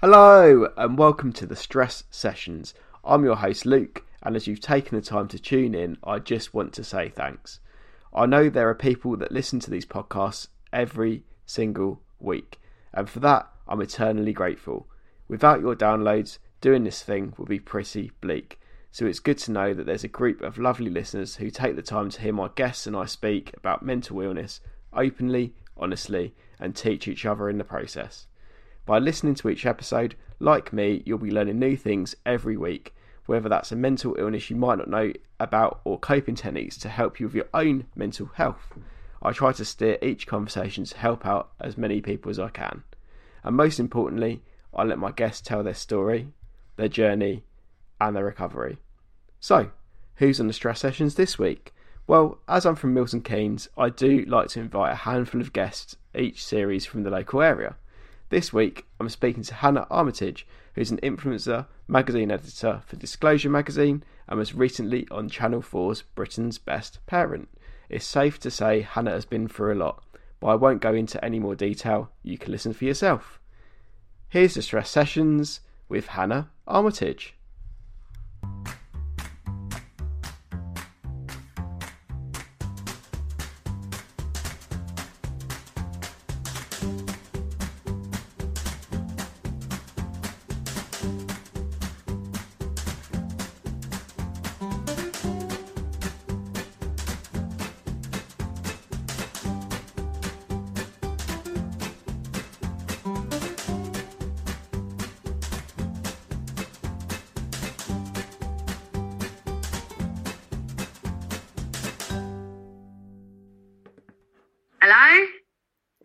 Hello, and welcome to the Stress Sessions. I'm your host, Luke, and as you've taken the time to tune in, I just want to say thanks. I know there are people that listen to these podcasts every single week, and for that, I'm eternally grateful. Without your downloads, doing this thing would be pretty bleak. So it's good to know that there's a group of lovely listeners who take the time to hear my guests and I speak about mental illness openly, honestly, and teach each other in the process. By listening to each episode, like me, you'll be learning new things every week, whether that's a mental illness you might not know about or coping techniques to help you with your own mental health. I try to steer each conversation to help out as many people as I can. And most importantly, I let my guests tell their story, their journey, and their recovery. So, who's on the stress sessions this week? Well, as I'm from Milton Keynes, I do like to invite a handful of guests each series from the local area. This week, I'm speaking to Hannah Armitage, who's an influencer magazine editor for Disclosure magazine and was recently on Channel 4's Britain's Best Parent. It's safe to say Hannah has been through a lot, but I won't go into any more detail. You can listen for yourself. Here's the Stress Sessions with Hannah Armitage.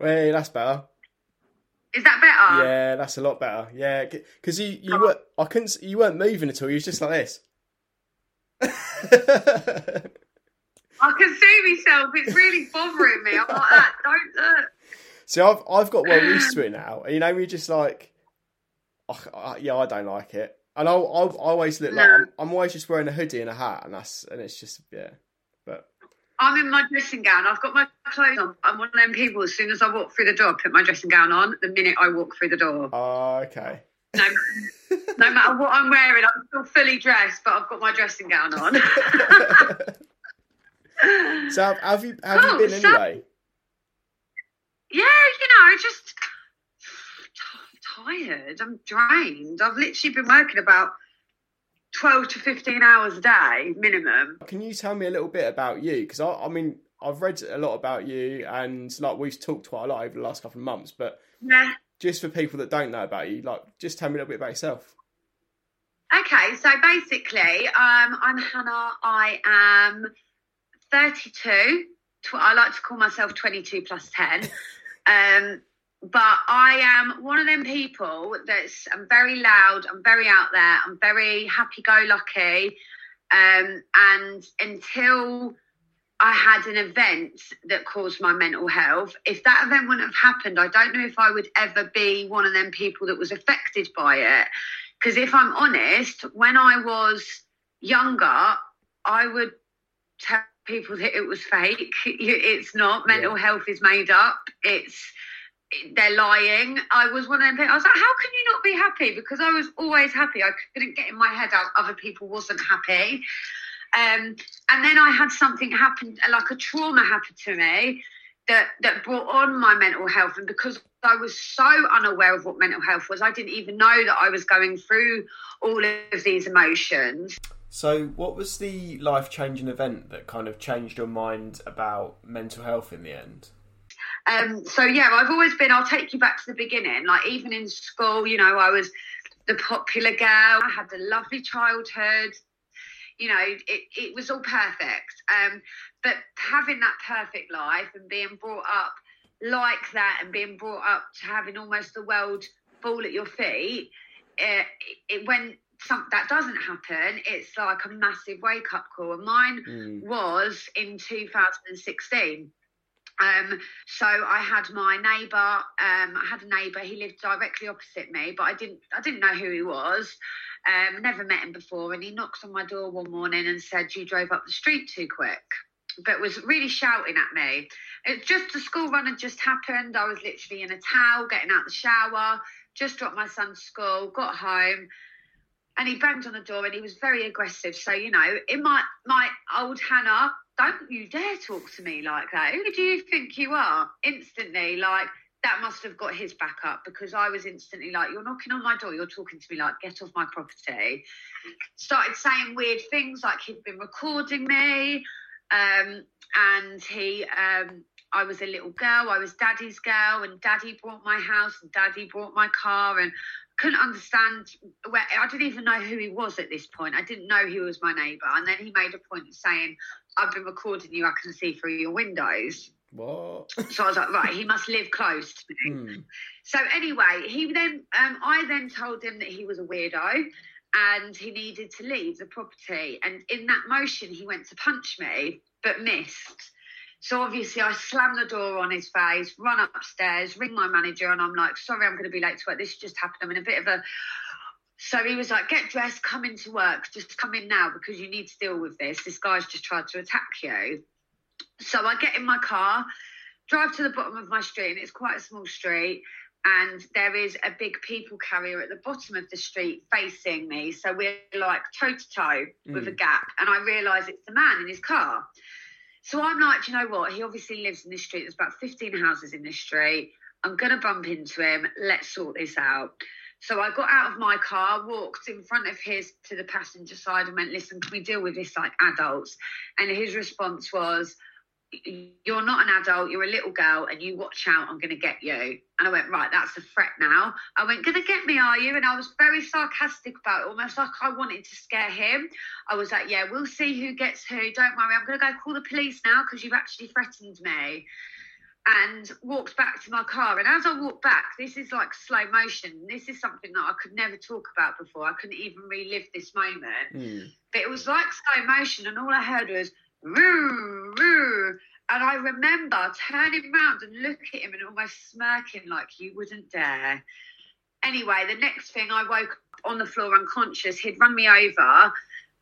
Hey, that's better. Is that better? Yeah, that's a lot better. Yeah, because you you were I couldn't you weren't moving at all. You was just like this. I can see myself. It's really bothering me. I'm like that. Don't look. See, I've I've got well used to it now. And, You know, we just like, oh, yeah, I don't like it, and I'll, I'll always look like I'm, I'm always just wearing a hoodie and a hat, and that's and it's just yeah. But I'm in my dressing gown. I've got my clothes on. I'm one of them people. As soon as I walk through the door, I put my dressing gown on. The minute I walk through the door, oh, okay. no, no matter what I'm wearing, I'm still fully dressed, but I've got my dressing gown on. so have, you have Cool, you been so- anyway? yeah, you know, just t- tired. I'm drained. I've literally been working about twelve to fifteen hours a day minimum. Can you tell me a little bit about you? Because I, I mean, I've read a lot about you, and like we've talked quite a lot over the last couple of months. But Yeah. just for people that don't know about you, like, just tell me a little bit about yourself. Okay, so basically, um, I'm Hannah. I am 32. Tw- I like to call myself 22 plus 10. Um, but I am one of them people that's I'm very loud. I'm very out there. I'm very happy-go-lucky. Um, and until I had an event that caused my mental health, if that event wouldn't have happened, I don't know if I would ever be one of them people that was affected by it. Because if I'm honest, when I was younger, I would tell people that it was fake. It's not. Mental health is made up. It's they're lying. I was one of them. people- I was like, how can you not be happy? Because I was always happy. I couldn't get in my head out other people wasn't happy. Um, and then I had something happen, like a trauma happened to me that that brought on my mental health. And because I was so unaware of what mental health was, I didn't even know that I was going through all of these emotions. So, what was the life changing event that kind of changed your mind about mental health in the end? Um, so yeah, I've always been. I'll take you back to the beginning. Like even in school, you know, I was the popular girl. I had a lovely childhood. You know, it, it was all perfect. Um, but having that perfect life and being brought up like that and being brought up to having almost the world fall at your feet, it, it, when some, that doesn't happen, it's like a massive wake up call. And mine Mm. was in 2016. Um, so I had my neighbour. Um, I had a neighbour. He lived directly opposite me, but I didn't. I didn't know who he was. Um, never met him before, and he knocked on my door one morning and said, "You drove up the street too quick." But was really shouting at me. It just the school run had just happened. I was literally in a towel, getting out the shower, just dropped my son to school, got home, and he banged on the door and he was very aggressive. So, you know, in my my old Hannah, don't you dare talk to me like that. Who do you think you are? Instantly, like that must have got his back up because I was instantly like, You're knocking on my door, you're talking to me like, get off my property. Started saying weird things like he'd been recording me. Um, and he um, I was a little girl, I was daddy's girl, and daddy brought my house and daddy brought my car and couldn't understand where I didn't even know who he was at this point. I didn't know he was my neighbour. And then he made a point of saying, I've been recording you, I can see through your windows. What? So I was like, right, he must live close to me. Mm. So anyway, he then um, I then told him that he was a weirdo and he needed to leave the property. And in that motion he went to punch me, but missed. So obviously, I slammed the door on his face, run upstairs, ring my manager, and I'm like, "Sorry, I'm going to be late to work. This just happened. I'm in a bit of a." So he was like, "Get dressed, come into work. Just come in now because you need to deal with this. This guy's just tried to attack you." So I get in my car, drive to the bottom of my street, and it's quite a small street. And there is a big people carrier at the bottom of the street facing me. So we're like toe to toe with a mm. gap. And I realise it's the man in his car. So I'm like, you know what? He obviously lives in this street. There's about 15 houses in this street. I'm going to bump into him. Let's sort this out. So I got out of my car, walked in front of his to the passenger side and went, listen, can we deal with this like adults? And his response was, you're not an adult, you're a little girl, and you watch out, I'm going to get you. And I went, right, that's a threat now. I went, going to get me, are you? And I was very sarcastic about it, almost like I wanted to scare him. I was like, yeah, we'll see who gets who. Don't worry, I'm going to go call the police now because you've actually threatened me. And walked back to my car. And as I walked back, this is like slow motion. This is something that I could never talk about before. I couldn't even relive this moment. Mm. But it was like slow motion, and all I heard was, Roo, roo. And I remember turning around and looking at him and almost smirking like you wouldn't dare. Anyway, the next thing I woke up on the floor unconscious. He'd run me over um,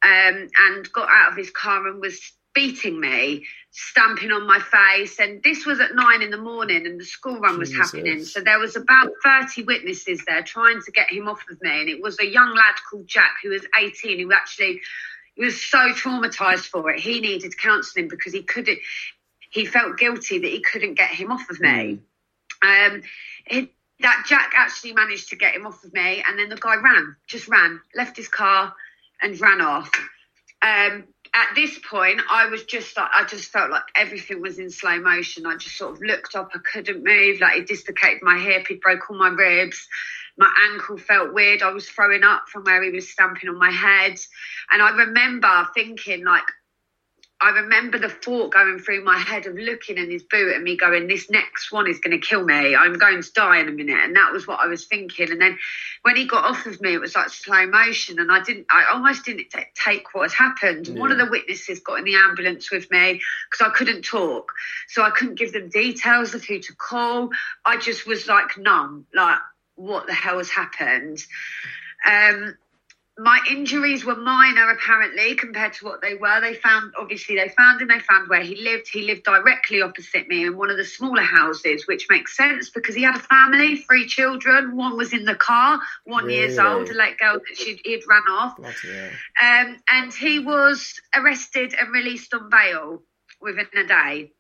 and got out of his car and was beating me, stamping on my face. And this was at nine in the morning and the school run was Jesus. happening. So there was about 30 witnesses there trying to get him off of me. And it was a young lad called Jack who was 18 who actually he was so traumatized for it. He needed counselling because he couldn't. He felt guilty that he couldn't get him off of me. Um, it, that Jack actually managed to get him off of me, and then the guy ran, just ran, left his car, and ran off. Um, at this point, I was just like, I just felt like everything was in slow motion. I just sort of looked up, I couldn't move, like it dislocated my hip, it broke all my ribs my ankle felt weird. I was throwing up from where he was stamping on my head. And I remember thinking, like, I remember the thought going through my head of looking in his boot and me going, this next one is going to kill me. I'm going to die in a minute. And that was what I was thinking. And then when he got off of me, it was like slow motion. And I didn't, I almost didn't t- take what had happened. Yeah. One of the witnesses got in the ambulance with me because I couldn't talk. So I couldn't give them details of who to call. I just was like numb, like, what the hell has happened. Um, my injuries were minor apparently compared to what they were. They found obviously they found him, they found where he lived. He lived directly opposite me in one of the smaller houses, which makes sense because he had a family, three children. One was in the car, one years old, a late girl that she'd, he'd ran off. Um, and he was arrested and released on bail within a day.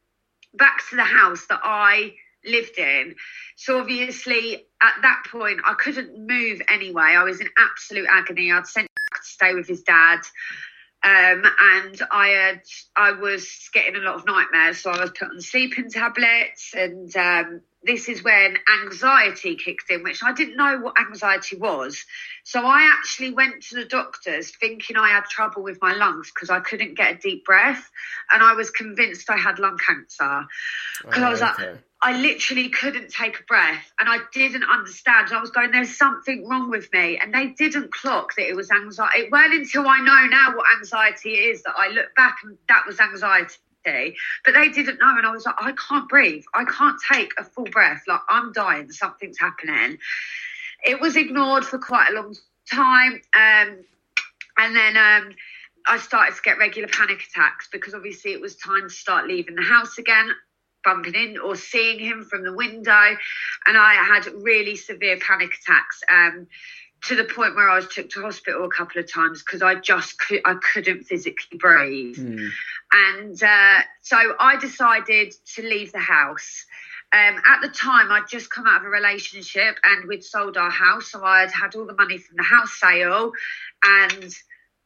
Back to the house that I lived in. So obviously, at that point, I couldn't move anyway. I was in absolute agony. I'd sent to stay with his dad. Um, and I had, I was getting a lot of nightmares, so I was put on sleeping tablets, and um, this is when anxiety kicked in, which I didn't know what anxiety was. So I actually went to the doctors thinking I had trouble with my lungs because I couldn't get a deep breath, and I was convinced I had lung cancer because I was like, okay. I literally couldn't take a breath and I didn't understand. I was going, there's something wrong with me. And they didn't clock that it was anxiety. It weren't until I know now what anxiety is that I look back and that was anxiety. But they didn't know. And I was like, I can't breathe. I can't take a full breath. Like, I'm dying. Something's happening. It was ignored for quite a long time. Um, and then um, I started to get regular panic attacks because obviously it was time to start leaving the house again bumping in or seeing him from the window. And I had really severe panic attacks. Um, to the point where I was took to hospital a couple of times because I just could, I couldn't physically breathe, mm. and uh, so I decided to leave the house. Um, at the time, I'd just come out of a relationship and we'd sold our house, so I'd had all the money from the house sale, and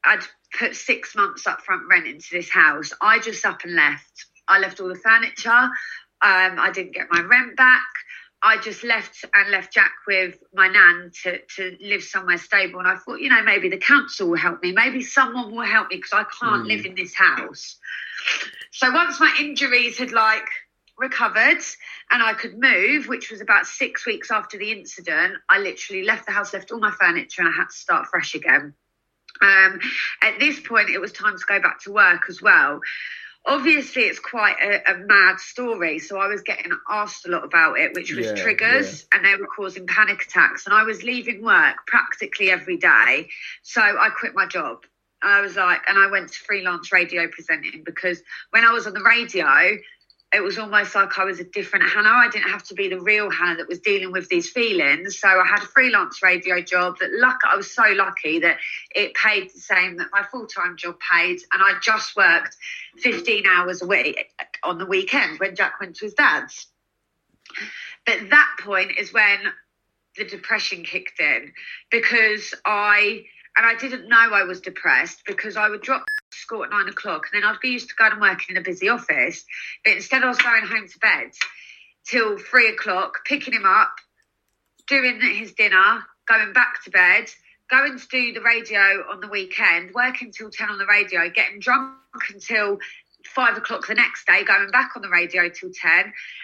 I'd put six months upfront rent into this house. I just up and left. I left all the furniture. Um, I didn't get my rent back. I just left and left Jack with my nan to, to live somewhere stable. And I thought, you know, maybe the council will help me. Maybe someone will help me because I can't mm. live in this house. So once my injuries had like recovered and I could move, which was about six weeks after the incident, I literally left the house, left all my furniture, and I had to start fresh again. Um, at this point, it was time to go back to work as well obviously it's quite a, a, mad story so i was getting asked a lot about it which was yeah, triggers yeah. and they were causing panic attacks and i was leaving work practically every day so i quit my job i was like and i went to freelance radio presenting because when i was on the radio it was almost like I was a different Hannah. I didn't have to be the real Hannah that was dealing with these feelings. So I had a freelance radio job that luck I was so lucky that it paid the same that my full time job paid, and I just worked 15 hours a week on the weekend when Jack went to his dad's. But that point is when the depression kicked in because I and I didn't know I was depressed because I would drop school at nine o'clock and then I'd be used to going and working in a busy office. But instead, I was going home to bed till three o'clock, picking him up, doing his dinner, going back to bed, going to do the radio on the weekend, working till 10 on the radio, getting drunk until five o'clock the next day, going back on the radio till 10.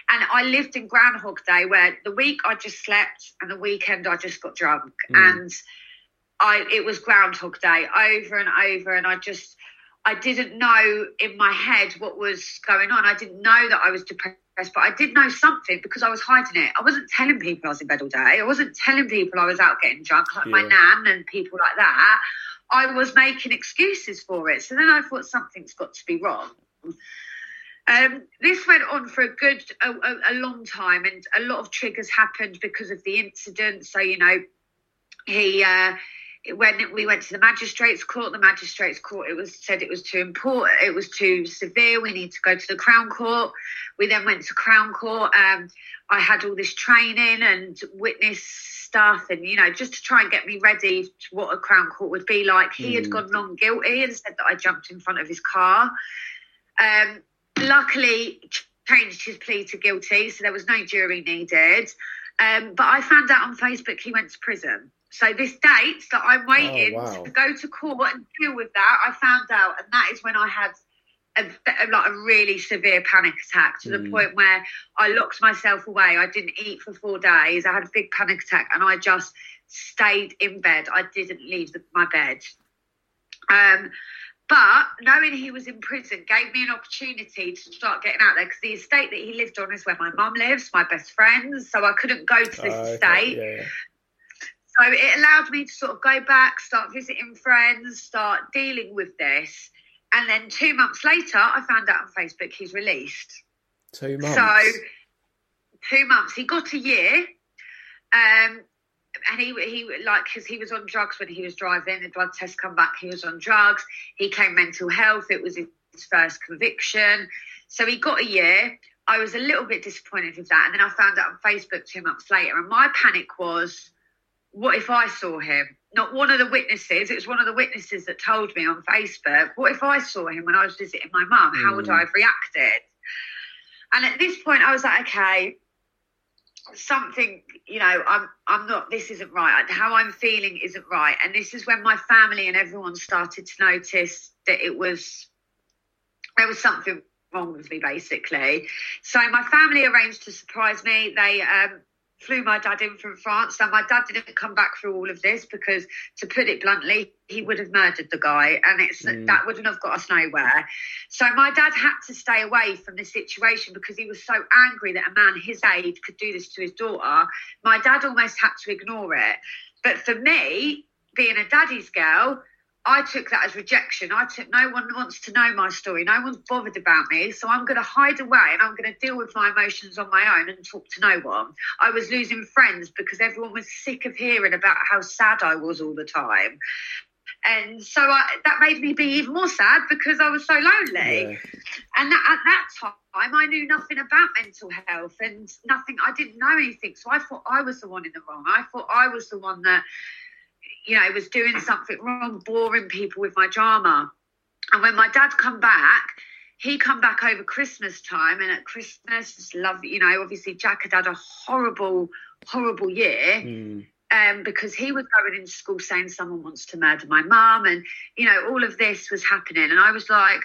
And I lived in Groundhog Day where the week I just slept and the weekend I just got drunk. Mm. And I it was Groundhog Day over and over, and I just I didn't know in my head what was going on. I didn't know that I was depressed, but I did know something because I was hiding it. I wasn't telling people I was in bed all day. I wasn't telling people I was out getting drunk, like yeah. my nan and people like that. I was making excuses for it. So then I thought something's got to be wrong. Um, this went on for a good, a, a, a long time, and a lot of triggers happened because of the incident. So you know, he. Uh, when we went to the magistrates court, the magistrates court it was said it was too important, it was too severe. We need to go to the Crown Court. We then went to Crown Court. Um, I had all this training and witness stuff, and you know, just to try and get me ready to what a Crown Court would be like. He mm. had gone non guilty and said that I jumped in front of his car. Um, luckily, changed his plea to guilty, so there was no jury needed. Um, but I found out on Facebook he went to prison. So this date that I'm waiting oh, wow. to go to court and deal with that, I found out, and that is when I had a, like a really severe panic attack to mm. the hmm. point where I locked myself away. I didn't eat for four days. I had a big panic attack, and I just stayed in bed. I didn't leave the, my bed. Um, but knowing he was in prison gave me an opportunity to start getting out there because the estate that he lived on is where my mum lives, my best friends. So I couldn't go to this uh, estate. Yeah. So it allowed me to sort of go back, start visiting friends, start dealing with this. And then two months later, I found out on Facebook he's released. Two months. So two months. He got a year. Um, and he he like because he was on drugs when he was driving. The blood test come back. He was on drugs. He came mental health. It was his first conviction. So he got a year. I was a little bit disappointed with that. And then I found out on Facebook two months later. And my panic was, what if I saw him? Not one of the witnesses, it was one of the witnesses that told me on Facebook, what if I saw him when I was visiting my mum? How would I have reacted? And at this point, I was like, okay, something, you know, I'm, I'm not, this isn't right. How I'm feeling isn't right. And this is when my family and everyone started to notice that it was, there was something wrong with me, basically. So my family arranged to surprise me. They, um, flew my dad in from France. And my dad didn't come back through all of this because, to put it bluntly, he would have murdered the guy, and it's mm. that wouldn't have got us nowhere. So my dad had to stay away from the situation because he was so angry that a man his age could do this to his daughter. My dad almost had to ignore it. But for me, being a daddy's girl, I took that as rejection. I took no one wants to know my story. No one's bothered about me. So I'm going to hide away and I'm going to deal with my emotions on my own and talk to no one. I was losing friends because everyone was sick of hearing about how sad I was all the time. And so I, that made me be even more sad because I was so lonely. Yeah. And that, at that time, I knew nothing about mental health and nothing, I didn't know anything. So I thought I was the one in the wrong. I thought I was the one that you know, I was doing something wrong, boring people with my drama. And when my dad come back, he come back over Christmas time, and at Christmas, just love, you know, obviously Jack had had a horrible, horrible year. Mm. Um, because he was going into school saying someone wants to murder my mum, and you know all of this was happening, and I was like,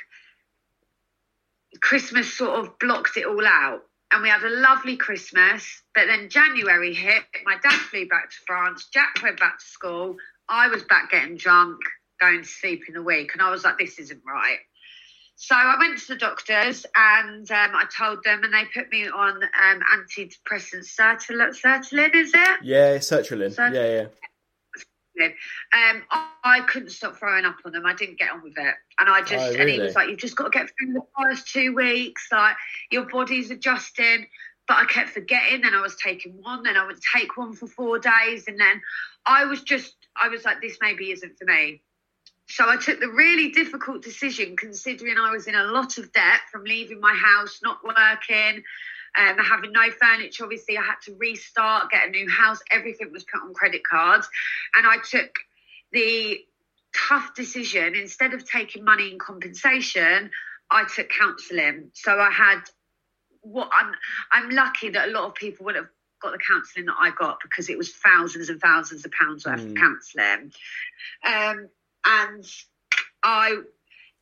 Christmas sort of blocked it all out and we had a lovely Christmas. But then January hit, my dad flew back to France, Jack went back to school, I was back getting drunk, going to sleep in the week, and I was like, this isn't right. So I went to the doctors and um, I told them, and they put me on um, antidepressant sertraline, sertraline, is it? Yeah, sertraline. sertraline. Yeah, yeah. Um, I couldn't stop throwing up on them. I didn't get on with it, and I just oh, really? and he was like, "You've just got to get through the first two weeks. Like your body's adjusting." But I kept forgetting. Then I was taking one. Then I would take one for four days, and then I was just, I was like, "This maybe isn't for me." So I took the really difficult decision, considering I was in a lot of debt from leaving my house, not working um, having no furniture. Obviously, I had to restart, get a new house. Everything was put on credit cards, and I took the tough decision. Instead of taking money in compensation, I took counselling. So I had what I'm. I'm lucky that a lot of people would have got the counselling that I got because it was thousands and thousands of pounds worth mm. of counselling. Um, and I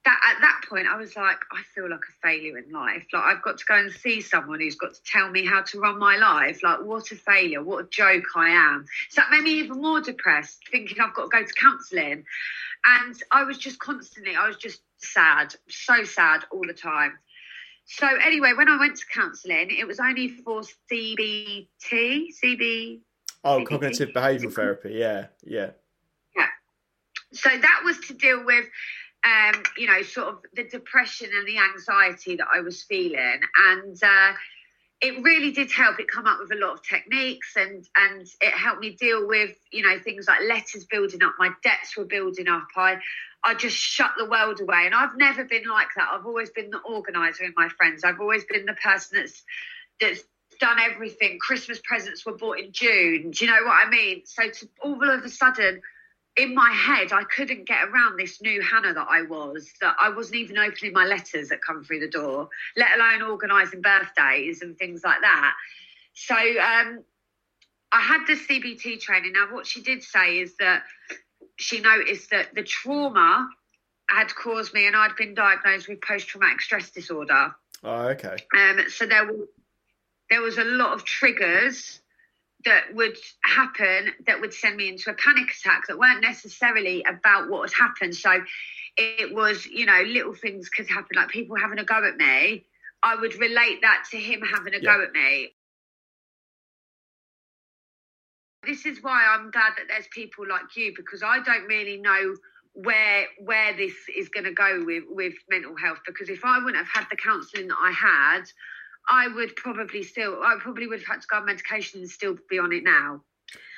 that at that point I was like, I feel like a failure in life. Like I've got to go and see someone who's got to tell me how to run my life. Like what a failure, what a joke I am. So that made me even more depressed, thinking I've got to go to counselling. And I was just constantly, I was just sad, so sad all the time. So anyway, when I went to counselling, it was only for CBT, CB. Oh, CBT. cognitive behavioural therapy. Yeah, yeah. Yeah. So that was to deal with um, you know, sort of the depression and the anxiety that I was feeling. And uh, it really did help it come up with a lot of techniques and and it helped me deal with, you know, things like letters building up, my debts were building up. I I just shut the world away. And I've never been like that. I've always been the organizer in my friends. I've always been the person that's that's done everything. Christmas presents were bought in June. Do you know what I mean? So to all of a sudden in my head, I couldn't get around this new Hannah that I was, that I wasn't even opening my letters that come through the door, let alone organising birthdays and things like that. So um, I had the CBT training. Now, what she did say is that she noticed that the trauma had caused me, and I'd been diagnosed with post traumatic stress disorder. Oh, okay. Um, so there was there was a lot of triggers that would happen that would send me into a panic attack that weren't necessarily about what had happened. So it was, you know, little things could happen, like people having a go at me. I would relate that to him having a yeah. go at me. This is why I'm glad that there's people like you because I don't really know where where this is going to go with with mental health because if I wouldn't have had the counselling that I had I would probably still, I probably would have had to go on medication and still be on it now.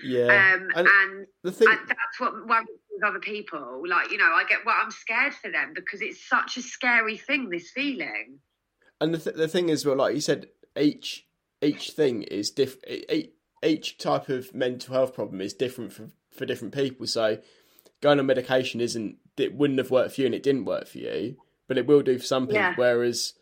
Yeah. Um, and, and, the thing... and that's what worries with other people. Like, you know, I get, well, I'm scared for them because it's such a scary thing, this feeling. And the, th- the thing is, well, like you said, each each thing is different. Each type of mental health problem is different for, for different people. So going on medication isn't, it wouldn't have worked for you and it didn't work for you, but it will do for some people. Yeah. Whereas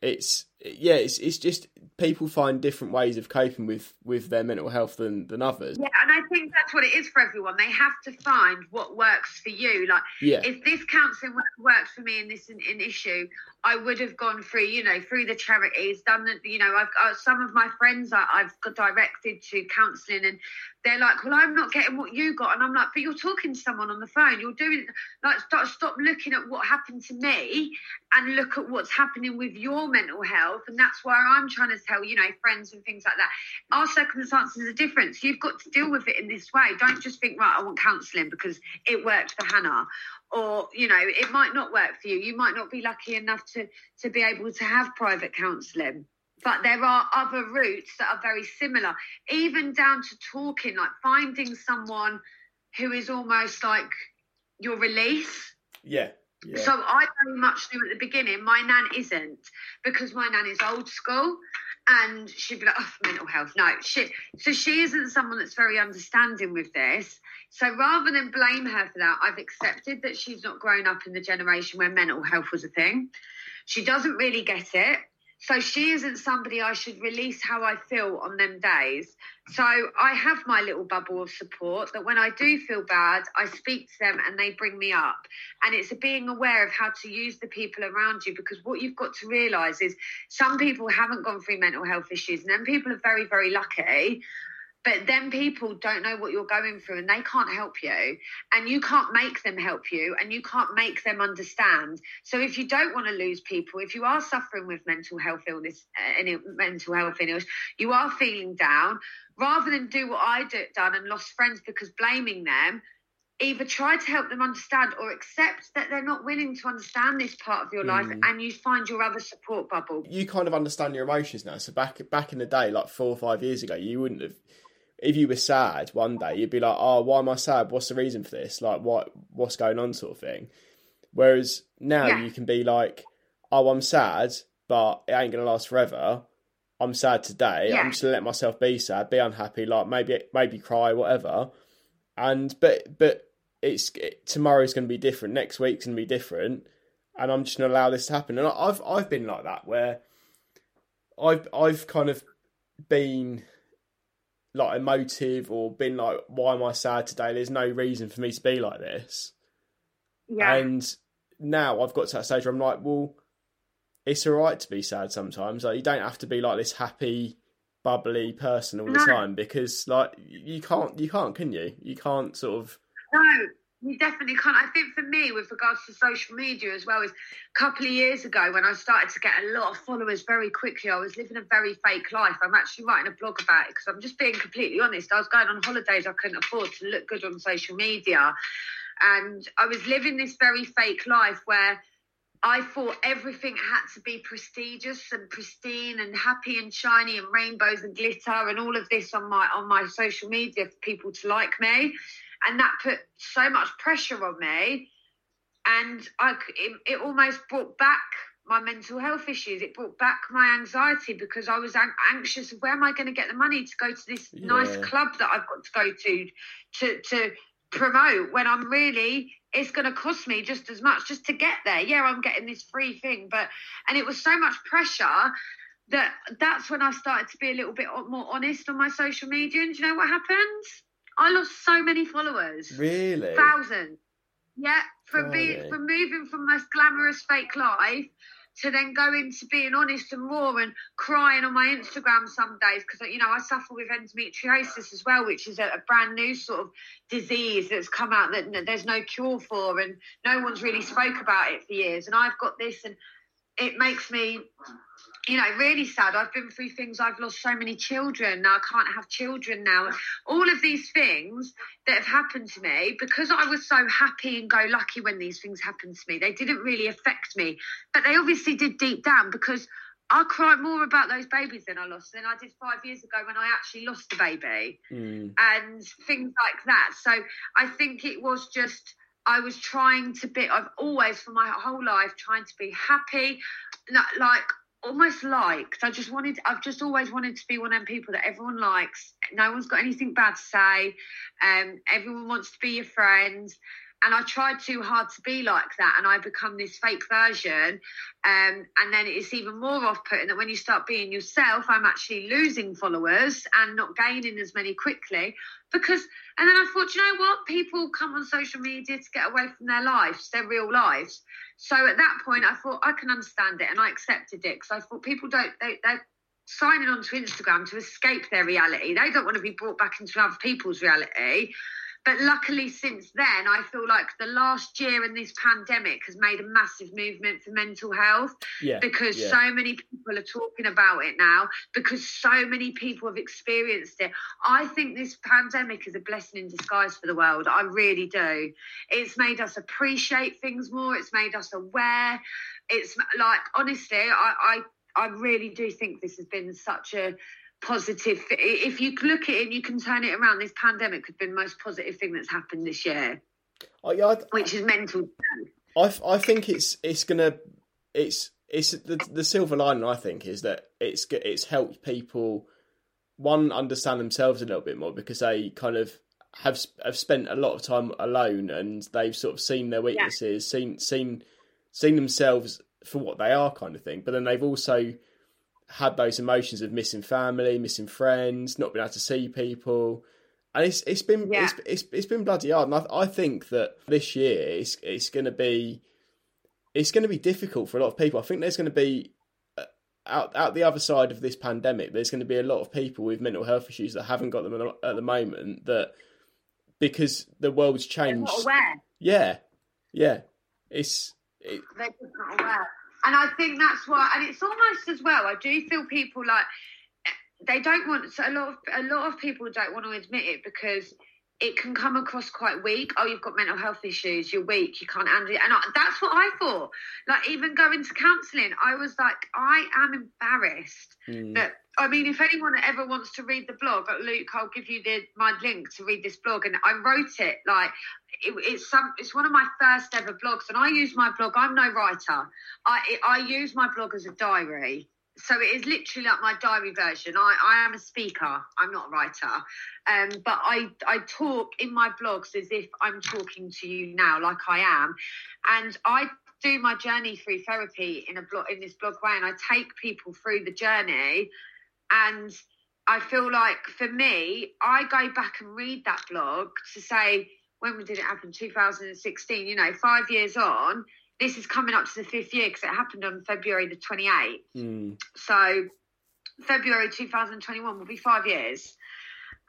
it's yeah, it's it's just people find different ways of coping with with their mental health than than others. Yeah, and I think that's what it is for everyone. They have to find what works for you. Like, yeah. if this counselling works for me and this in, in issue, I would have gone through, you know, through the charities, done the, you know, I've got some of my friends I, I've got directed to counselling, and they're like, well, I'm not getting what you got, and I'm like, but you're talking to someone on the phone, you're doing like start stop looking at what happened to me and look at what's happening with your mental health and that's why I'm trying to tell you know friends and things like that. Our circumstances are different, so you've got to deal with it in this way. Don't just think right, I want counselling because it worked for Hannah, or you know it might not work for you. You might not be lucky enough to to be able to have private counselling but there are other routes that are very similar, even down to talking, like finding someone who is almost like your release. Yeah. Yeah. So I very much knew at the beginning. My nan isn't because my nan is old school, and she'd be like, "Oh, mental health." No, she. So she isn't someone that's very understanding with this. So rather than blame her for that, I've accepted that she's not grown up in the generation where mental health was a thing. She doesn't really get it. So she isn't somebody I should release how I feel on them days. So I have my little bubble of support that when I do feel bad, I speak to them and they bring me up. And it's being aware of how to use the people around you because what you've got to realise is some people haven't gone through mental health issues and then people are very, very lucky but then people don't know what you're going through and they can't help you and you can't make them help you and you can't make them understand. So if you don't want to lose people if you are suffering with mental health illness uh, any mental health illness you are feeling down. Rather than do what i did done and lost friends because blaming them either try to help them understand or accept that they're not willing to understand this part of your mm. life and you find your other support bubble. You kind of understand your emotions now. So back back in the day like four or five years ago you wouldn't have if you were sad one day, you'd be like, "Oh, why am I sad? What's the reason for this? Like, what what's going on?" sort of thing. Whereas now yeah. you can be like, "Oh, I'm sad, but it ain't gonna last forever. I'm sad today. Yeah. I'm just gonna let myself be sad, be unhappy, like maybe maybe cry, whatever." And but but it's it, tomorrow's gonna be different. Next week's gonna be different, and I'm just gonna allow this to happen. And I've I've been like that where I've I've kind of been like emotive or been like, why am I sad today? There's no reason for me to be like this. Yeah. And now I've got to that stage where I'm like, well, it's all right to be sad sometimes. Like you don't have to be like this happy, bubbly person all no. the time because like you can't, you can't, can you? You can't sort of. No, you definitely can't. I think for me, with regards to social media as well, is a couple of years ago when I started to get a lot of followers very quickly, I was living a very fake life. I'm actually writing a blog about it because I'm just being completely honest. I was going on holidays I couldn't afford to look good on social media. And I was living this very fake life where I thought everything had to be prestigious and pristine and happy and shiny and rainbows and glitter and all of this on my on my social media for people to like me and that put so much pressure on me and I, it, it almost brought back my mental health issues. It brought back my anxiety because I was anxious. Where am I going to get the money to go to this yeah. nice club that I've got to go to to to promote when I'm really it's going to cost me just as much just to get there. Yeah, I'm getting this free thing, but and it was so much pressure that that's when I started to be a little bit more honest on my social media. And do you know what happened? I lost so many followers. Really? Thousands. Yeah, from being from moving from this glamorous fake life to then going to being honest and raw and crying on my Instagram some days because you know I suffer with endometriosis as well, which is a, a, brand new sort of disease that's come out that there's no cure for and no one's really spoke about it for years. And I've got this, and it makes me you know, really sad. I've been through things. I've lost so many children. Now I can't have children now. All of these things that have happened to me because I was so happy and go lucky when these things happened to me. They didn't really affect me, but they obviously did deep down because I cry more about those babies than I lost than I did five years ago when I actually lost a baby mm. and things like that. So I think it was just. I was trying to be, I've always, for my whole life, trying to be happy. Like, almost liked. I just wanted, I've just always wanted to be one of them people that everyone likes. No one's got anything bad to say. Um, everyone wants to be your friend. And I tried too hard to be like that, and I become this fake version. Um, and then it's even more off-putting that when you start being yourself, I'm actually losing followers and not gaining as many quickly because. And then I thought, you know what? People come on social media to get away from their lives, their real lives. So at that point, I thought I can understand it, and I accepted it because I thought people don't they they're signing on to Instagram to escape their reality. They don't want to be brought back into other people's reality. But luckily since then i feel like the last year in this pandemic has made a massive movement for mental health yeah, because yeah. so many people are talking about it now because so many people have experienced it. I think this pandemic is a blessing in disguise for the world. I really do. It's made us appreciate things more. It's made us aware. It's like honestly i i I really do think this has been such a positive. If you look at it and you can turn it around, this pandemic has been the most positive thing that's happened this year. Oh, yeah, I, which is mental. I, I think it's it's gonna it's it's the the silver lining. I think is that it's it's helped people one understand themselves a little bit more because they kind of have have spent a lot of time alone and they've sort of seen their weaknesses, yeah. seen seen seen themselves for what they are, kind of thing. But then they've also had those emotions of missing family, missing friends, not being able to see people, and it's it's been yeah. it's, it's, it's been bloody hard. And I, I think that this year it's it's going to be it's going to be difficult for a lot of people. I think there's going to be uh, out out the other side of this pandemic. There's going to be a lot of people with mental health issues that haven't got them at the moment. That because the world's changed. Yeah, yeah. It's it, they're just not aware. And I think that's why, and it's almost as well. I do feel people like they don't want. A lot of a lot of people don't want to admit it because it can come across quite weak. Oh, you've got mental health issues. You're weak. You can't handle it. And I, that's what I thought. Like even going to counselling, I was like, I am embarrassed mm. that. I mean, if anyone ever wants to read the blog, Luke, I'll give you the my link to read this blog. And I wrote it like it, it's some. It's one of my first ever blogs, and I use my blog. I'm no writer. I I use my blog as a diary so it is literally like my diary version. I, I am a speaker. I'm not a writer, um, but I I talk in my blogs as if I'm talking to you now, like I am, and I do my journey through therapy in a blog in this blog way, and I take people through the journey, and I feel like for me, I go back and read that blog to say when we did it happen? 2016. You know, five years on this is coming up to the fifth year because it happened on February the 28th. Mm. So February 2021 will be five years.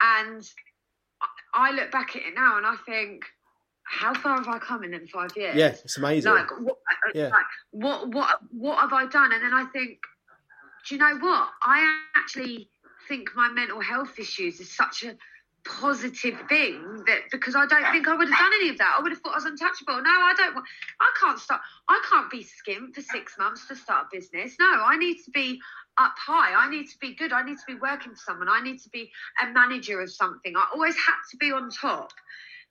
And I look back at it now and I think, how far have I come in them five years? Yeah, it's amazing. Like, what, uh, yeah. like, what, what, what have I done? And then I think, do you know what? I actually think my mental health issues is such a positive thing that because I don't think I would have done any of that. I would have thought I was untouchable. No, I don't want I can't start I can't be skint for six months to start a business. No, I need to be up high. I need to be good. I need to be working for someone. I need to be a manager of something. I always had to be on top.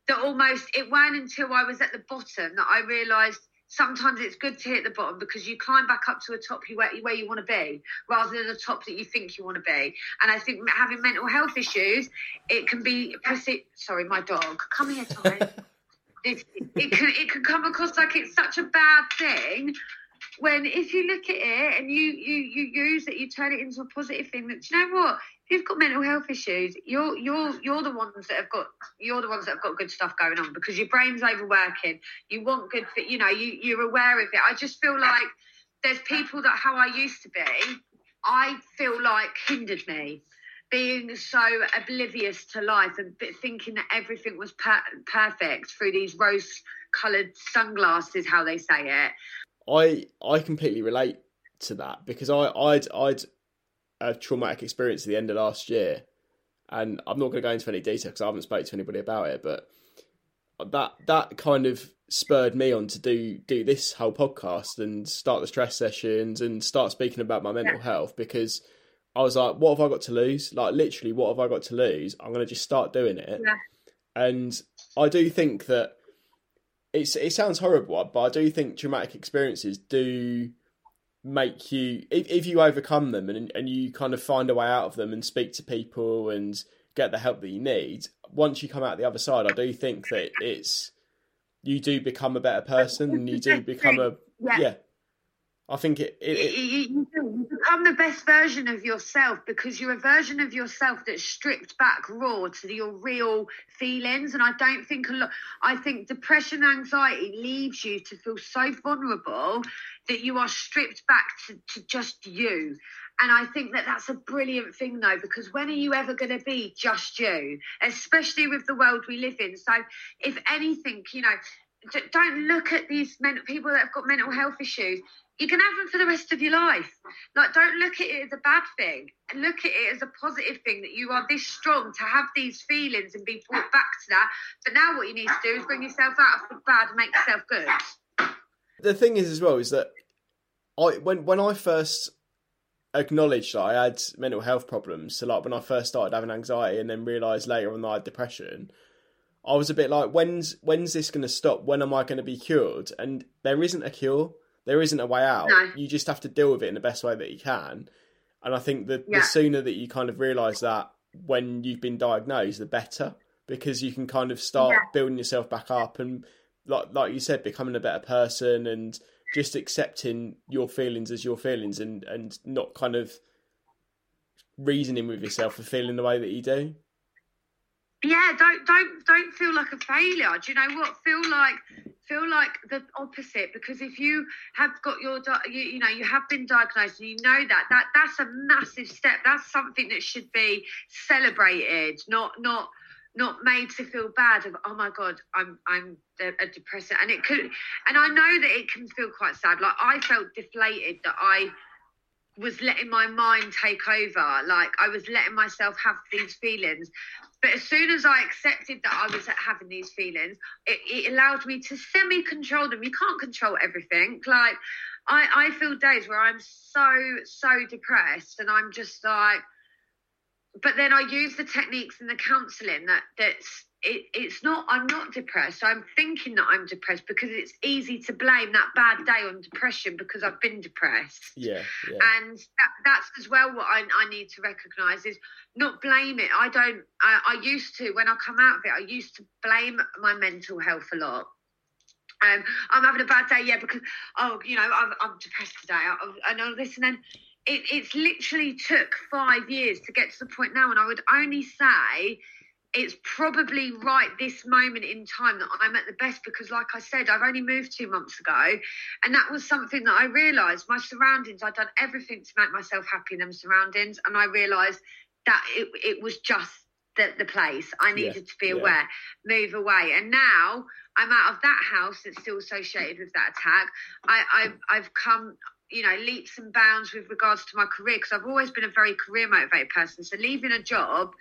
That almost it weren't until I was at the bottom that I realised sometimes it's good to hit the bottom because you climb back up to a top where, where you want to be rather than a top that you think you want to be. And I think having mental health issues, it can be. Sorry, my dog. Come here, Tommy. it, it, can it can come across like it's such a bad thing when if you look at it and you you you use it, you turn it into a positive thing. That you know what, you've got mental health issues, you're you're you're the ones that have got you're the ones that have got good stuff going on because your brain's overworking. You want good you know, you you're aware of it. I just feel like there's people that how I used to be, I feel like hindered me. Being so oblivious to life and thinking that everything was per- perfect through these rose-coloured sunglasses, how they say it. I I completely relate to that because I I'd I'd a traumatic experience at the end of last year, and I'm not going to go into any detail because I haven't spoken to anybody about it, but that that kind of spurred me on to do do this whole podcast and start the stress sessions and start speaking about my mental yeah. health because I was like, what have I got to lose? Like literally, what have I got to lose? I'm going to just start doing it. Yeah. And I do think that it's it sounds horrible, but I do think traumatic experiences do make you if, if you overcome them and and you kind of find a way out of them and speak to people and get the help that you need once you come out the other side i do think that it's you do become a better person and you do become a yeah, yeah I think it, it, it you, you, become the best version of yourself because you're a version of yourself that's stripped back raw to your real feelings. And I don't think a lot. I think depression, anxiety leaves you to feel so vulnerable that you are stripped back to, to just you. And I think that that's a brilliant thing, though, because when are you ever going to be just you, especially with the world we live in? So, if anything, you know, don't look at these men, people that have got mental health issues. You can have them for the rest of your life. Like, don't look at it as a bad thing. Look at it as a positive thing that you are this strong to have these feelings and be brought back to that. But now, what you need to do is bring yourself out of the bad and make yourself good. The thing is, as well, is that I when when I first acknowledged that I had mental health problems, so like when I first started having anxiety, and then realised later on that I had depression, I was a bit like, when's when's this going to stop? When am I going to be cured? And there isn't a cure. There isn't a way out. No. You just have to deal with it in the best way that you can. And I think that Yeah. the sooner that you kind of realise that when you've been diagnosed, the better, because you can kind of start Yeah. building yourself back up and, like like you said, becoming a better person and just accepting your feelings as your feelings and and not kind of reasoning with yourself for feeling the way that you do. Yeah don't don't don't feel like a failure. Do you know what? Feel like feel like the opposite because if you have got your you, you know you have been diagnosed and you know that that that's a massive step. That's something that should be celebrated not not not made to feel bad of oh my god i'm i'm a, depressant. And it could and i know that it can feel quite sad. Like i felt deflated that i was letting my mind take over like i was letting myself have these feelings but as soon as I accepted that I was having these feelings, it, it allowed me to semi control them. You can't control everything. Like, I, I feel days where I'm so, so depressed and I'm just like, but then I use the techniques and the counselling that that's it, it's not I'm not depressed. I'm thinking that I'm depressed because it's easy to blame that bad day on depression because I've been depressed. Yeah, yeah, and that, that's as well what I, I need to recognize is not blame it. I don't I, I used to when i come out of it i used to blame my mental health a lot. Um, i'm having a bad day yeah because oh you know i'm, I'm depressed today. I, I know this and then it, it's literally took five years to get to the point now and i would only say it's probably right this moment in time that I'm at the best because, like I said, I've only moved two months ago, and that was something that I realised. My surroundings, I'd done everything to make myself happy in them surroundings, and I realised that it, it was just the, the place. I needed to be yeah. aware, move away, and now I'm out of that house that's still associated with that attack. I, I've, I've come you know leaps and bounds with regards to my career because I've always been a very career motivated person. So leaving a job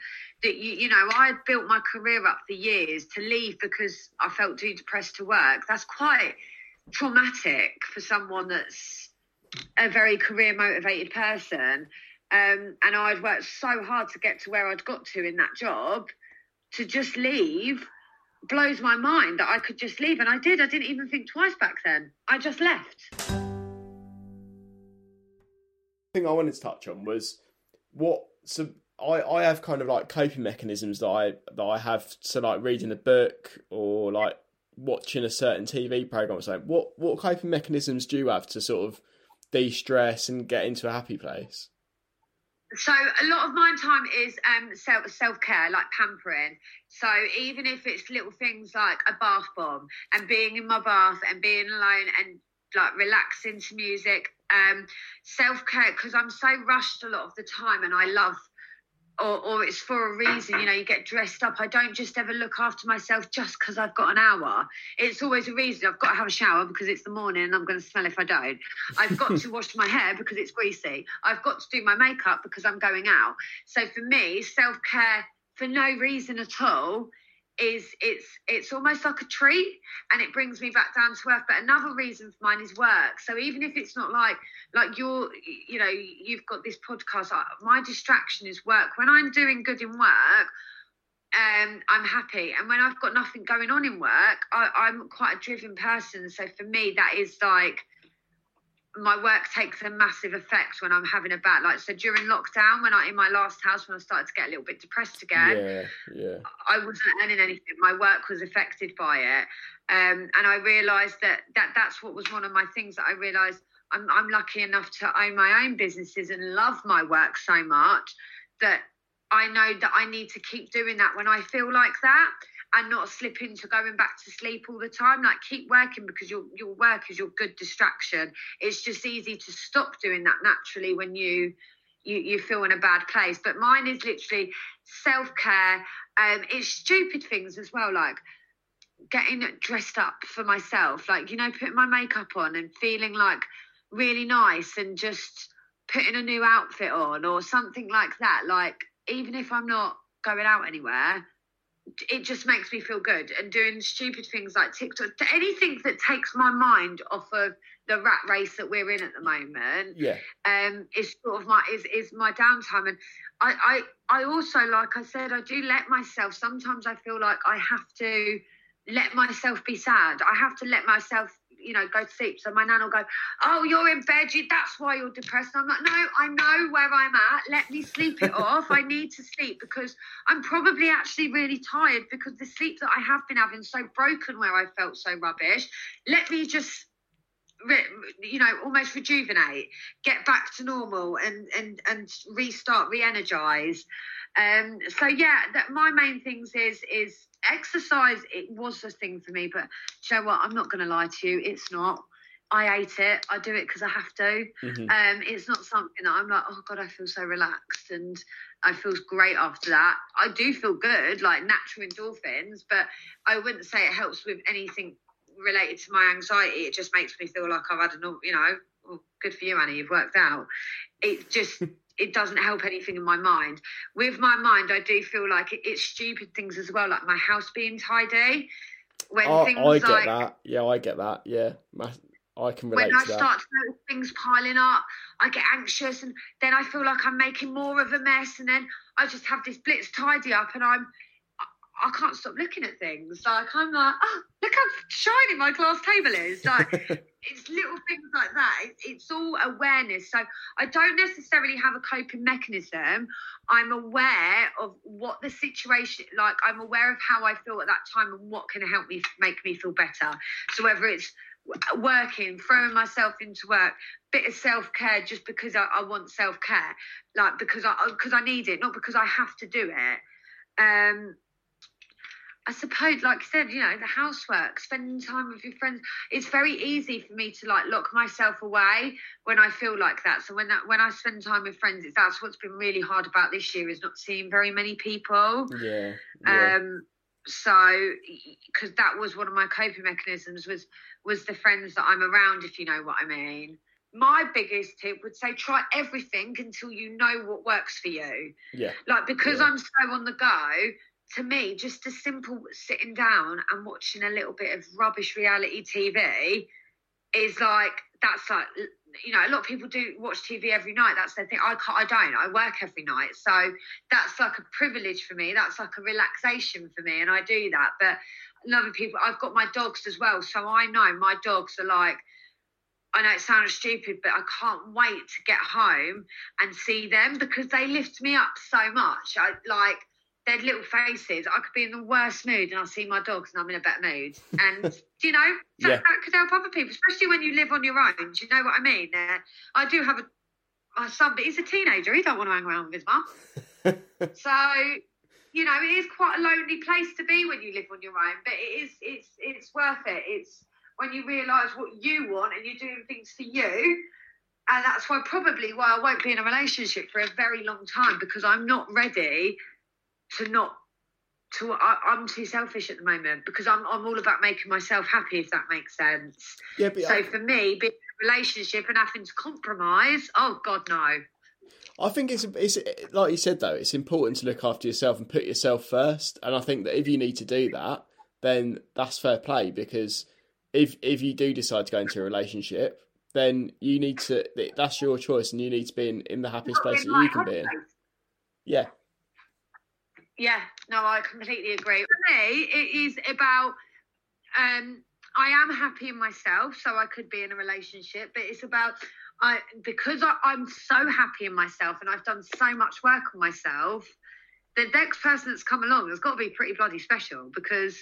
that you you know I built my career up for years to leave because I felt too depressed to work. That's quite traumatic for someone that's a very career motivated person. Um, and I'd worked so hard to get to where I'd got to in that job to just leave blows my mind that I could just leave. And I did. I didn't even think twice back then. I just left. Thing I wanted to touch on was what so I, I have kind of like coping mechanisms that I that I have so like reading a book or like watching a certain TV program something. What what coping mechanisms do you have to sort of de stress and get into a happy place? So a lot of my time is um self self care, like pampering. So even if it's little things like a bath bomb and being in my bath and being alone and like relaxing to music, um, self care because I'm so rushed a lot of the time and I love. Or, or it's for a reason, you know, you get dressed up. I don't just ever look after myself just because I've got an hour. It's always a reason. I've got to have a shower because it's the morning and I'm going to smell if I don't. I've got to wash my hair because it's greasy. I've got to do my makeup because I'm going out. So for me, self care for no reason at all is it's it's almost like a treat and it brings me back down to earth. But another reason for mine is work. So even if it's not like like you're you know you've got this podcast, my distraction is work. When I'm doing good in work. Um, I'm happy, and when I've got nothing going on in work, I, I'm quite a driven person. So for me, that is like my work takes a massive effect when I'm having a bad like so during lockdown when I in my last house when I started to get a little bit depressed again Yeah, yeah. I wasn't earning anything. My work was affected by it. Um, and I realized that, that that's what was one of my things that I realized I'm, I'm lucky enough to own my own businesses and love my work so much that I know that I need to keep doing that when I feel like that and not slip into going back to sleep all the time. Like keep working because your your work is your good distraction. It's just easy to stop doing that naturally when you you, you feel in a bad place. But mine is literally self care. Um, it's stupid things as well, like getting dressed up for myself, like you know, putting my makeup on and feeling like really nice and just putting a new outfit on or something like that. Like even if I'm not going out anywhere, it just makes me feel good. And doing stupid things like TikTok, anything that takes my mind off of the rat race that we're in at the moment. Yeah. Um, is sort of my is is my downtime, and I I I also like I said I do let myself. Sometimes I feel like I have to let myself be sad. I have to let myself you know, go to sleep. So my nan will go, Oh, you're in bed. You, that's why you're depressed. I'm like, No, I know where I'm at. Let me sleep it off. I need to sleep because I'm probably actually really tired because the sleep that I have been having so broken where I felt so rubbish. Let me just you know almost rejuvenate get back to normal and and and restart re-energize. Um so yeah that my main things is is exercise. It was a thing for me but you know what? I'm not going to lie to you it's not. I ate it. I do it because i have to. Mm-hmm. um it's not something that i'm like oh god i feel so relaxed and i feel great after that. I do feel good like natural endorphins but i wouldn't say it helps with anything related to my anxiety it just makes me feel like i've had enough you know well, good for you annie you've worked out it just it doesn't help anything in my mind. With my mind, I do feel like it, it's stupid things as well, like my house being tidy. When oh, things I get like, that. Yeah, I get that. Yeah, my, I can relate. When I start to notice things piling up, I get anxious, and then I feel like I'm making more of a mess, and then I just have this blitz tidy up, and I'm I can't stop looking at things. Like I'm like, oh, look how shiny my glass table is. Like it's little things like that. It, it's all awareness. So I don't necessarily have a coping mechanism. I'm aware of what the situation like. I'm aware of how I feel at that time and what can help me make me feel better. So whether it's working, throwing myself into work, bit of self care just because I, I want self care, like because I because I need it, not because I have to do it. Um, I suppose, like I said, you know, the housework, spending time with your friends. It's very easy for me to like lock myself away when I feel like that. So when that when I spend time with friends, it's that's what's been really hard about this year is not seeing very many people. Yeah. yeah. Um. So, because that was one of my coping mechanisms was was the friends that I'm around, if you know what I mean. My biggest tip would say try everything until you know what works for you. Yeah. Like because yeah. I'm so on the go, to me, just a simple sitting down and watching a little bit of rubbish reality TV is like that's like you know a lot of people do watch TV every night. That's their thing. I can't. I don't. I work every night, so that's like a privilege for me. That's like a relaxation for me, and I do that. But other people, I've got my dogs as well, so I know my dogs are like. I know it sounds stupid, but I can't wait to get home and see them because they lift me up so much. I like their little faces. I could be in the worst mood and I'll see my dogs and I'm in a better mood. And do you know that, yeah. that, could help other people, especially when you live on your own. Do you know what I mean? Uh, I do have a my son, but he's a teenager. He don't want to hang around with his mum. so you know, it is quite a lonely place to be when you live on your own. But it is it's it's worth it. It's when you realise what you want and you're doing things for you. And that's why probably why I won't be in a relationship for a very long time because I'm not ready to not to I, am too selfish at the moment because I'm I'm all about making myself happy if that makes sense. Yeah, so I, for me, being in a relationship and having to compromise, oh God, no. I think it's it's like you said though, it's important to look after yourself and put yourself first. And I think that if you need to do that, then that's fair play because if if you do decide to go into a relationship, then you need to that's your choice and you need to be in, in the happiest place that you can be in. Yeah, yeah, no, I completely agree. For me, it is about um, I am happy in myself, so I could be in a relationship, but it's about I because I, I'm so happy in myself and I've done so much work on myself. The next person that's come along has got to be pretty bloody special because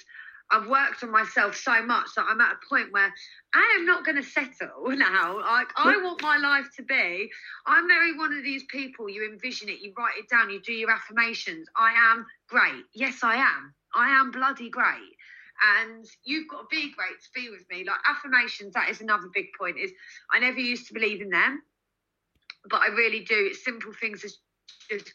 I've worked on myself so much that I'm at a point where I am not going to settle now. Like I want my life to be. I'm very one of these people. You envision it, you write it down, you do your affirmations. I am great. Yes, I am. I am bloody great. And you've got to be great to be with me. Like affirmations, that is another big point. Is I never used to believe in them. but I really do. It's Simple things as just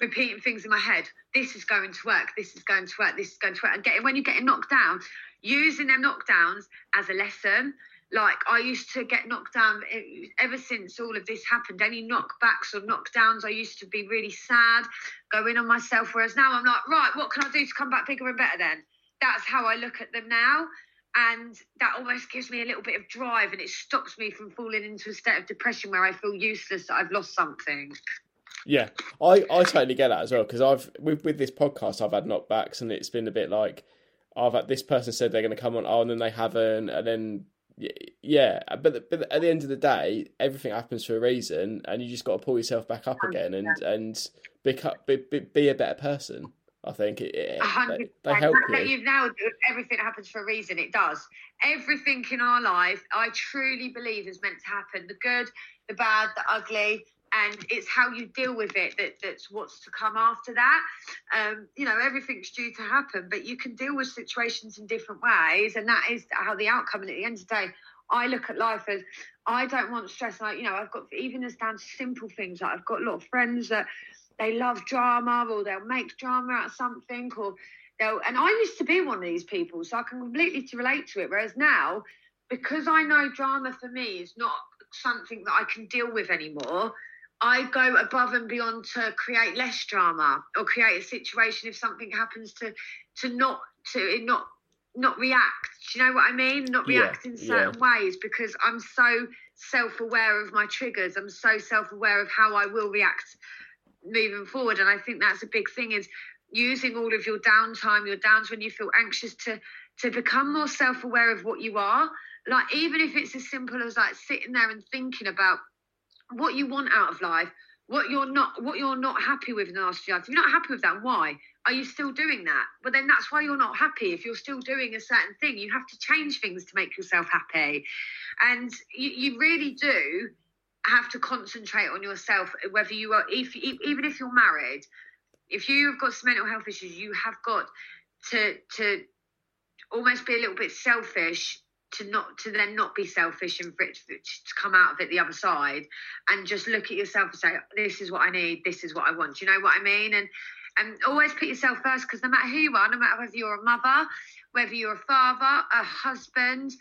repeating things in my head. This is going to work. This is going to work. This is going to work. And getting when you're getting knocked down, using them knockdowns as a lesson. Like I used to get knocked down eh, ever since all of this happened. Any knockbacks or knockdowns, I used to be really sad, go in on myself. Whereas now I'm like, right, what can I do to come back bigger and better? Then that's how I look at them now and that almost gives me a little bit of drive and it stops me from falling into a state of depression where I feel useless that I've lost something. Yeah, I, I totally get that as well because I've with with this podcast I've had knockbacks and it's been a bit like I've had this person said they're going to come on oh and then they haven't and then yeah but but at the end of the day everything happens for a reason and you just got to pull yourself back up again and and become be, be, be a better person. I think it, it they, they, help you. You've now everything happens for a reason. It does. Everything in our life, I truly believe, is meant to happen. The good, the bad, the ugly, and it's how you deal with it that that's what's to come after that. Um, you know, everything's due to happen, but you can deal with situations in different ways, and that is how the outcome. And at the end of the day, I look at life as I don't want stress. Like you know, I've got even as down to simple things. Like I've got a lot of friends that they love drama or they'll make drama out of something or they'll and I used to be one of these people so I can completely relate to it whereas now because I know drama for me is not something that I can deal with anymore I go above and beyond to create less drama or create a situation if something happens to to not to not not react. Do you know what I mean? Not react yeah, in certain yeah. ways because I'm so self aware of my triggers. I'm so self aware of how I will react moving forward. And I think that's a big thing is using all of your downtime, your downs when you feel anxious to to become more self-aware of what you are. Like even if it's as simple as like sitting there and thinking about what you want out of life, what you're not what you're not happy with in the last year. If you're not happy with that, why? Are you still doing that? But then that's why you're not happy. If you're still doing a certain thing, you have to change things to make yourself happy. And you, you really do have to concentrate on yourself, whether you are, if even if you're married, if you've got some mental health issues, you have got to to almost be a little bit selfish to not to then not be selfish and for it to, to come out of it the other side and just look at yourself and say this is what i need this is what i want you know what i mean and and always put yourself first because no matter who you are no matter whether you're a mother whether you're a father a husband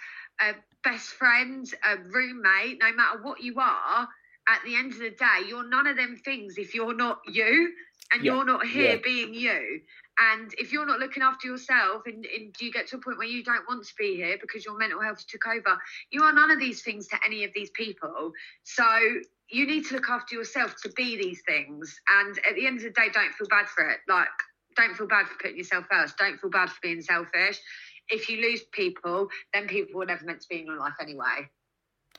a best friend, a roommate, no matter what you are, at the end of the day, you're none of them things if you're not you and yeah. you're not here yeah. being you. And if you're not looking after yourself and, and you get to a point where you don't want to be here because your mental health took over, you are none of these things to any of these people. So you need to look after yourself to be these things. And at the end of the day, don't feel bad for it. Like, don't feel bad for putting yourself first. Don't feel bad for being selfish if you lose people, then people were never meant to be in your life anyway.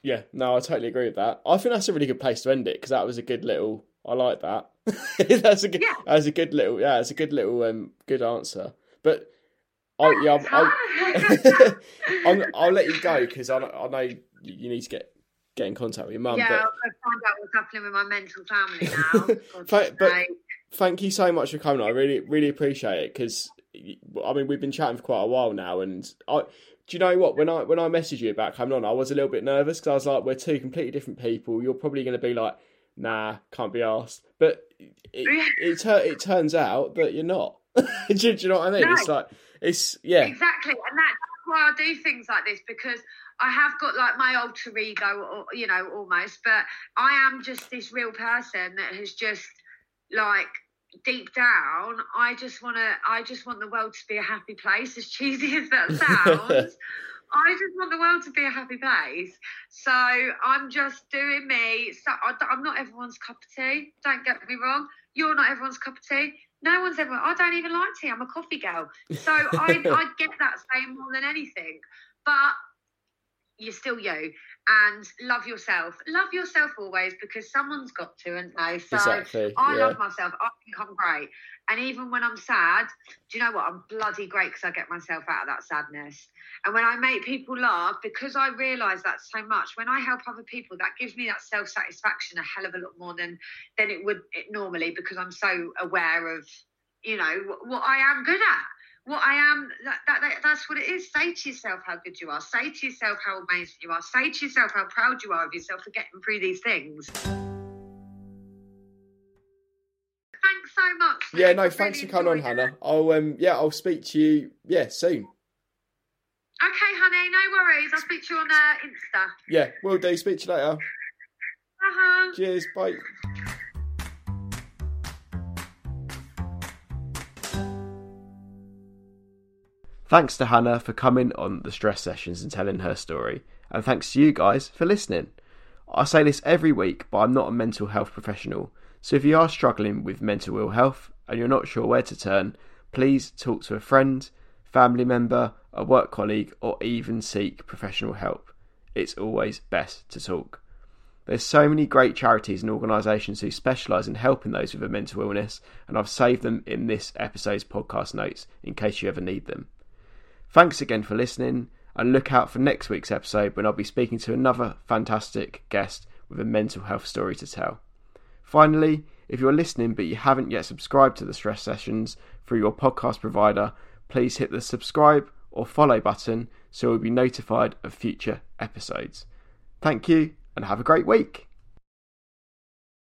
Yeah, no, I totally agree with that. I think that's a really good place to end it because that was a good little. I like that. that's a good. Yeah. That's a good little. Yeah, it's a good little. Um, good answer. But I, yeah, I'll, I'll, I'll, let you go because I, I know you need to get get in contact with your mum. Yeah, but... I'll find out what's happening with my mental family now. but, but thank you so much for coming. I really really appreciate it because I mean, we've been chatting for quite a while now, and I. Do you know what? When I when I messaged you about coming on, I was a little bit nervous because I was like, "We're two completely different people. You're probably going to be like, nah, can't be asked." But it it, it, turns out that you're not. do, do, you know what I mean? No. It's like it's yeah, exactly, and that's why I do things like this because I have got like my alter ego, or, you know, almost. But I am just this real person that has just like deep down, I just want to. I just want the world to be a happy place. As cheesy as that sounds, I just want the world to be a happy place. So I'm just doing me. So I'm not everyone's cup of tea. Don't get me wrong. You're not everyone's cup of tea. No one's ever. I don't even like tea. I'm a coffee girl. So I, I get that saying more than anything. But you're still you and love yourself. Love yourself always because someone's got to, and they? So exactly. I yeah. love myself. I think I'm great. And even when I'm sad, do you know what? I'm bloody great because I get myself out of that sadness. And when I make people laugh, because I realise that so much, when I help other people, that gives me that self satisfaction a hell of a lot more than than it would it normally because I'm so aware of, you know, what I am good at what I am, that, that, that, that's what it is. Say to yourself how good you are. Say to yourself how amazing you are. Say to yourself how proud you are of yourself for getting through these things. Thanks so much. Yeah, no, thanks really for coming on, it. Hannah. I'll, um, yeah, I'll speak to you, yeah, soon. Okay, honey, no worries. I'll speak to you on uh, Insta. Yeah, will do. Speak to you later. Uh-huh. Cheers, bye. Thanks to Hannah for coming on the stress sessions and telling her story. And thanks to you guys for listening. I say this every week, but I'm not a mental health professional. So if you are struggling with mental ill health and you're not sure where to turn, please talk to a friend, family member, a work colleague, or even seek professional help. It's always best to talk. There's so many great charities and organisations who specialise in helping those with a mental illness, and I've saved them in this episode's podcast notes in case you ever need them. Thanks again for listening, and look out for next week's episode when I'll be speaking to another fantastic guest with a mental health story to tell. Finally, if you're listening but you haven't yet subscribed to the Stress Sessions through your podcast provider, please hit the subscribe or follow button so you'll be notified of future episodes. Thank you and have a great week.